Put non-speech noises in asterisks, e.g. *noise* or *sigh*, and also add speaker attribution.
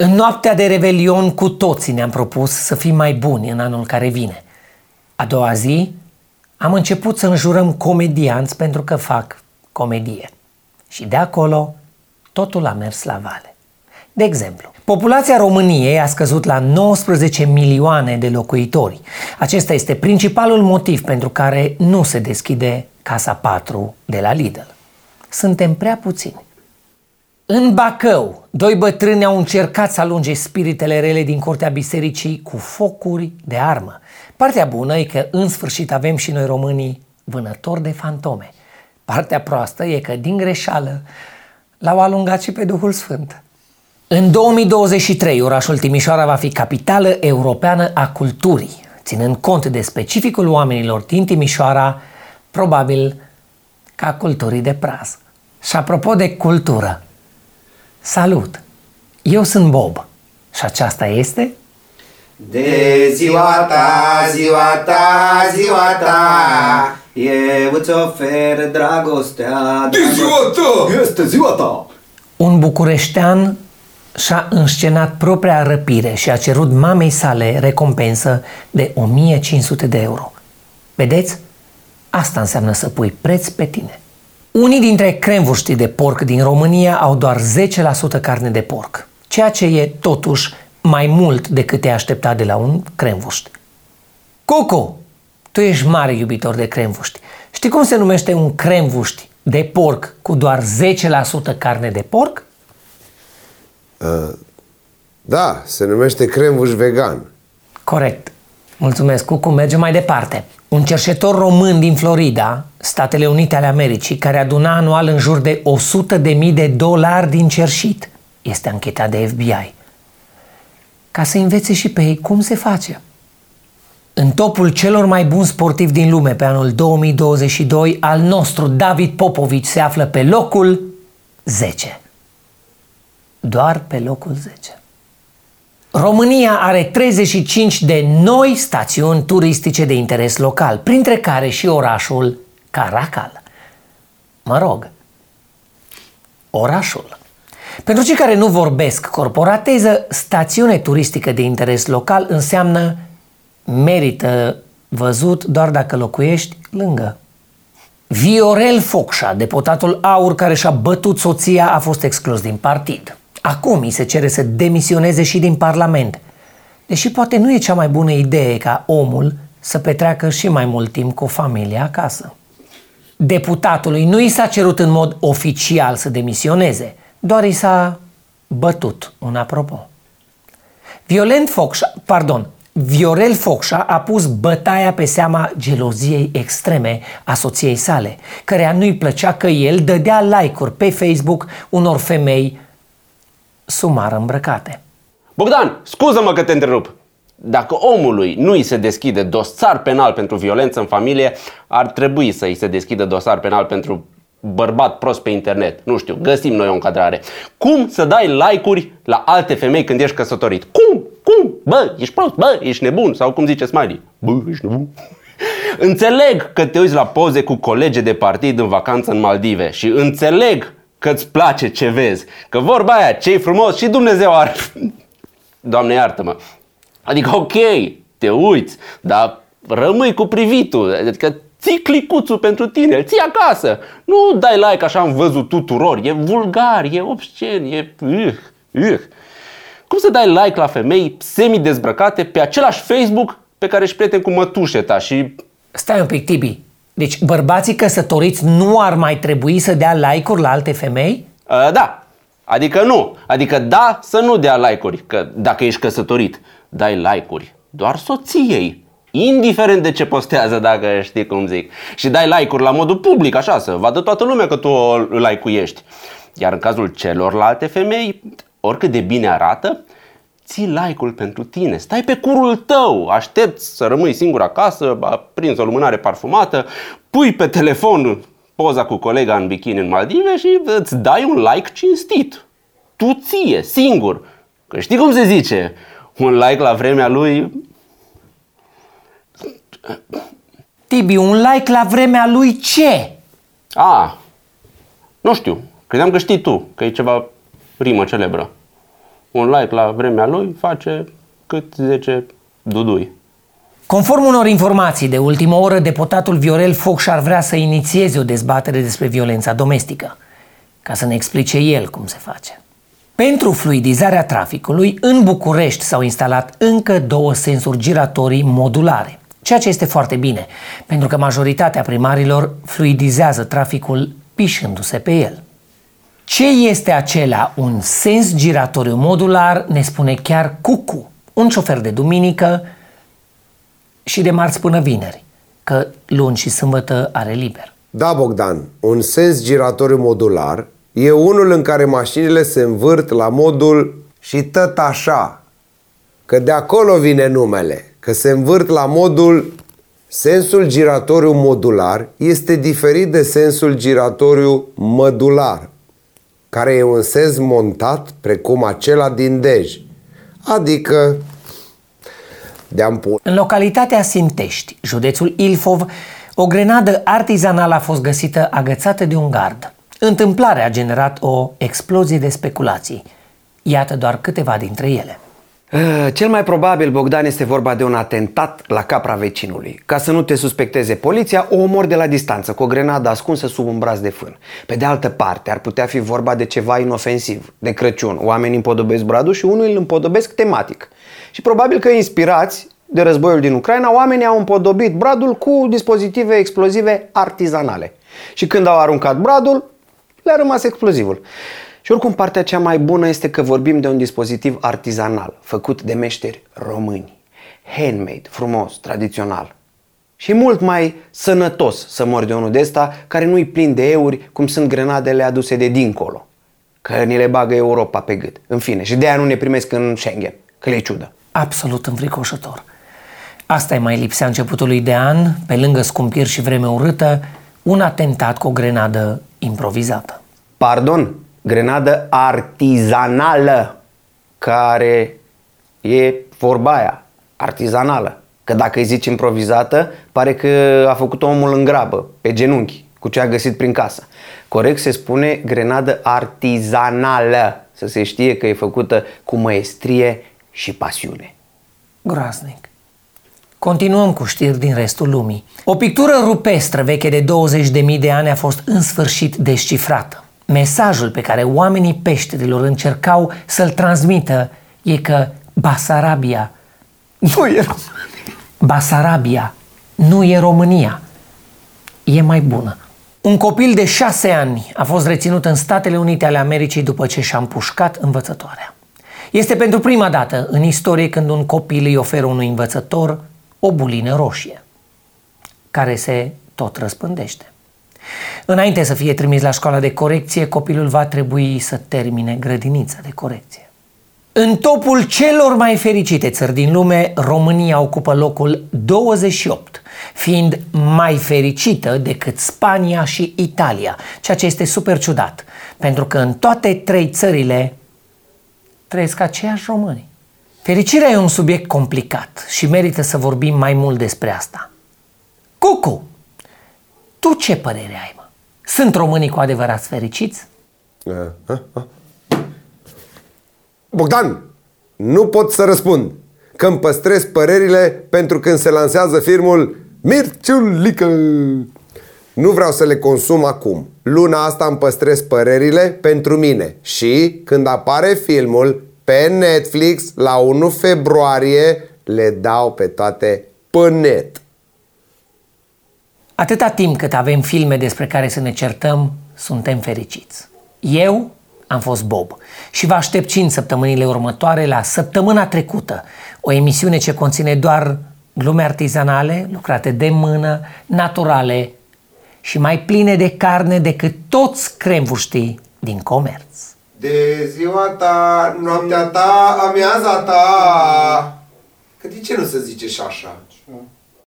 Speaker 1: În noaptea de revelion cu toții ne-am propus să fim mai buni în anul care vine. A doua zi am început să înjurăm comedianți pentru că fac comedie. Și de acolo totul a mers la vale. De exemplu, populația României a scăzut la 19 milioane de locuitori. Acesta este principalul motiv pentru care nu se deschide Casa 4 de la Lidl. Suntem prea puțini. În Bacău, doi bătrâni au încercat să alunge spiritele rele din curtea bisericii cu focuri de armă. Partea bună e că în sfârșit avem și noi românii vânători de fantome. Partea proastă e că din greșeală l-au alungat și pe Duhul Sfânt. În 2023, orașul Timișoara va fi capitală europeană a culturii. Ținând cont de specificul oamenilor din Timișoara, probabil ca culturii de praz. Și apropo de cultură, salut! Eu sunt Bob și aceasta este...
Speaker 2: De ziua ta, ziua ta, ziua ta Eu îți ofer dragostea
Speaker 3: De ziua ta!
Speaker 2: Este ziua ta!
Speaker 1: Un bucureștean și-a înscenat propria răpire și a cerut mamei sale recompensă de 1500 de euro. Vedeți? Asta înseamnă să pui preț pe tine. Unii dintre cremvuștii de porc din România au doar 10% carne de porc, ceea ce e totuși mai mult decât te aștepta de la un cremvuști. Coco, tu ești mare iubitor de cremvuști. Știi cum se numește un cremvuști de porc cu doar 10% carne de porc?
Speaker 3: Da, se numește cremvuș vegan.
Speaker 1: Corect. Mulțumesc, Cucu. Mergem mai departe. Un cerșetor român din Florida, Statele Unite ale Americii, care aduna anual în jur de 100.000 de dolari din cerșit, este anchetat de FBI. Ca să învețe și pe ei cum se face. În topul celor mai buni sportivi din lume pe anul 2022, al nostru David Popovici se află pe locul 10. Doar pe locul 10. România are 35 de noi stațiuni turistice de interes local, printre care și orașul Caracal. Mă rog, orașul. Pentru cei care nu vorbesc corporateză, stațiune turistică de interes local înseamnă merită văzut doar dacă locuiești lângă. Viorel Focșa, deputatul AUR care și-a bătut soția, a fost exclus din partid. Acum îi se cere să demisioneze și din Parlament. Deși poate nu e cea mai bună idee ca omul să petreacă și mai mult timp cu familia acasă. Deputatului nu i s-a cerut în mod oficial să demisioneze, doar i s-a bătut un apropo. Violent Focșa, pardon, Viorel Focșa a pus bătaia pe seama geloziei extreme a soției sale, căreia nu-i plăcea că el dădea like-uri pe Facebook unor femei sumar îmbrăcate.
Speaker 4: Bogdan, scuză-mă că te întrerup. Dacă omului nu îi se deschide dosar penal pentru violență în familie, ar trebui să îi se deschidă dosar penal pentru bărbat prost pe internet. Nu știu, găsim noi o încadrare. Cum să dai like-uri la alte femei când ești căsătorit? Cum? Cum? Bă, ești prost? Bă, ești nebun? Sau cum zice Smiley? Bă, ești nebun? Înțeleg că te uiți la poze cu colegi de partid în vacanță în Maldive și înțeleg că îți place ce vezi. Că vorba aia, ce frumos și Dumnezeu are. *laughs* Doamne iartă-mă. Adică ok, te uiți, dar rămâi cu privitul. Adică ții clicuțul pentru tine, îl ții acasă. Nu dai like așa am văzut tuturor. E vulgar, e obscen, e... Uh, uh. Cum să dai like la femei semi-dezbrăcate pe același Facebook pe care își prieten cu mătușeta și...
Speaker 1: Stai un pic, Tibi. Deci bărbații căsătoriți nu ar mai trebui să dea like-uri la alte femei?
Speaker 4: Uh, da, adică nu. Adică da să nu dea like-uri, că dacă ești căsătorit, dai like-uri doar soției. Indiferent de ce postează, dacă știi cum zic. Și dai like-uri la modul public, așa, să vadă toată lumea că tu o like-uiești. Iar în cazul celorlalte femei, oricât de bine arată, ții like-ul pentru tine, stai pe curul tău, aștepți să rămâi singur acasă, prins o lumânare parfumată, pui pe telefon poza cu colega în bikini în Maldive și îți dai un like cinstit. Tu ție, singur. Că știi cum se zice, un like la vremea lui...
Speaker 1: Tibi, un like la vremea lui ce?
Speaker 4: A, nu știu, credeam că știi tu, că e ceva rimă celebră. Un like la vremea lui face cât 10 dudui.
Speaker 1: Conform unor informații de ultimă oră, deputatul Viorel Focș ar vrea să inițieze o dezbatere despre violența domestică, ca să ne explice el cum se face. Pentru fluidizarea traficului, în București s-au instalat încă două sensuri giratorii modulare, ceea ce este foarte bine, pentru că majoritatea primarilor fluidizează traficul pișându-se pe el. Ce este acela un sens giratoriu modular ne spune chiar Cucu, un șofer de duminică și de marți până vineri, că luni și sâmbătă are liber.
Speaker 3: Da, Bogdan, un sens giratoriu modular e unul în care mașinile se învârt la modul și tot așa. Că de acolo vine numele, că se învârt la modul Sensul giratoriu modular este diferit de sensul giratoriu mădular, care e un sens montat precum acela din Dej, adică de-am pus.
Speaker 1: În localitatea Sintești, județul Ilfov, o grenadă artizanală a fost găsită agățată de un gard. Întâmplarea a generat o explozie de speculații. Iată doar câteva dintre ele.
Speaker 2: Uh, Cel mai probabil, Bogdan, este vorba de un atentat la capra vecinului. Ca să nu te suspecteze poliția, o omor de la distanță, cu o grenadă ascunsă sub un braț de fân. Pe de altă parte, ar putea fi vorba de ceva inofensiv, de Crăciun. Oamenii împodobesc bradul și unul îl împodobesc tematic. Și probabil că inspirați de războiul din Ucraina, oamenii au împodobit bradul cu dispozitive explozive artizanale. Și când au aruncat bradul, le-a rămas explozivul. Și oricum partea cea mai bună este că vorbim de un dispozitiv artizanal, făcut de meșteri români. Handmade, frumos, tradițional. Și mult mai sănătos să mori de unul de ăsta care nu-i plin de euri cum sunt grenadele aduse de dincolo. Că ni le bagă Europa pe gât. În fine, și de aia nu ne primesc în Schengen, că le ciudă.
Speaker 1: Absolut înfricoșător. Asta e mai lipsea începutului de an, pe lângă scumpiri și vreme urâtă, un atentat cu o grenadă improvizată.
Speaker 2: Pardon, grenadă artizanală, care e vorba aia, artizanală. Că dacă îi zici improvizată, pare că a făcut omul în grabă, pe genunchi, cu ce a găsit prin casă. Corect se spune grenadă artizanală, să se știe că e făcută cu măestrie și pasiune.
Speaker 1: Groaznic. Continuăm cu știri din restul lumii. O pictură rupestră veche de 20.000 de ani a fost în sfârșit descifrată. Mesajul pe care oamenii peșterilor încercau să-l transmită e că Basarabia nu e România. Basarabia nu e România. E mai bună. Un copil de șase ani a fost reținut în Statele Unite ale Americii după ce și-a împușcat învățătoarea. Este pentru prima dată în istorie când un copil îi oferă unui învățător o bulină roșie, care se tot răspândește. Înainte să fie trimis la școala de corecție, copilul va trebui să termine grădinița de corecție. În topul celor mai fericite țări din lume, România ocupă locul 28, fiind mai fericită decât Spania și Italia, ceea ce este super ciudat, pentru că în toate trei țările trăiesc aceiași români. Fericirea e un subiect complicat și merită să vorbim mai mult despre asta. Cucu, tu ce părere ai, mă? Sunt românii cu adevărat fericiți?
Speaker 3: Bogdan, nu pot să răspund că îmi păstrez părerile pentru când se lansează filmul Mirciulică. Nu vreau să le consum acum. Luna asta îmi păstrez părerile pentru mine și când apare filmul pe Netflix la 1 februarie le dau pe toate pe net.
Speaker 1: Atâta timp cât avem filme despre care să ne certăm, suntem fericiți. Eu am fost Bob și vă aștept 5 săptămânile următoare la Săptămâna Trecută, o emisiune ce conține doar glume artizanale, lucrate de mână, naturale și mai pline de carne decât toți cremvuștii din comerț.
Speaker 3: De ziua ta, noaptea ta, amiaza ta Că de ce nu se zice și așa?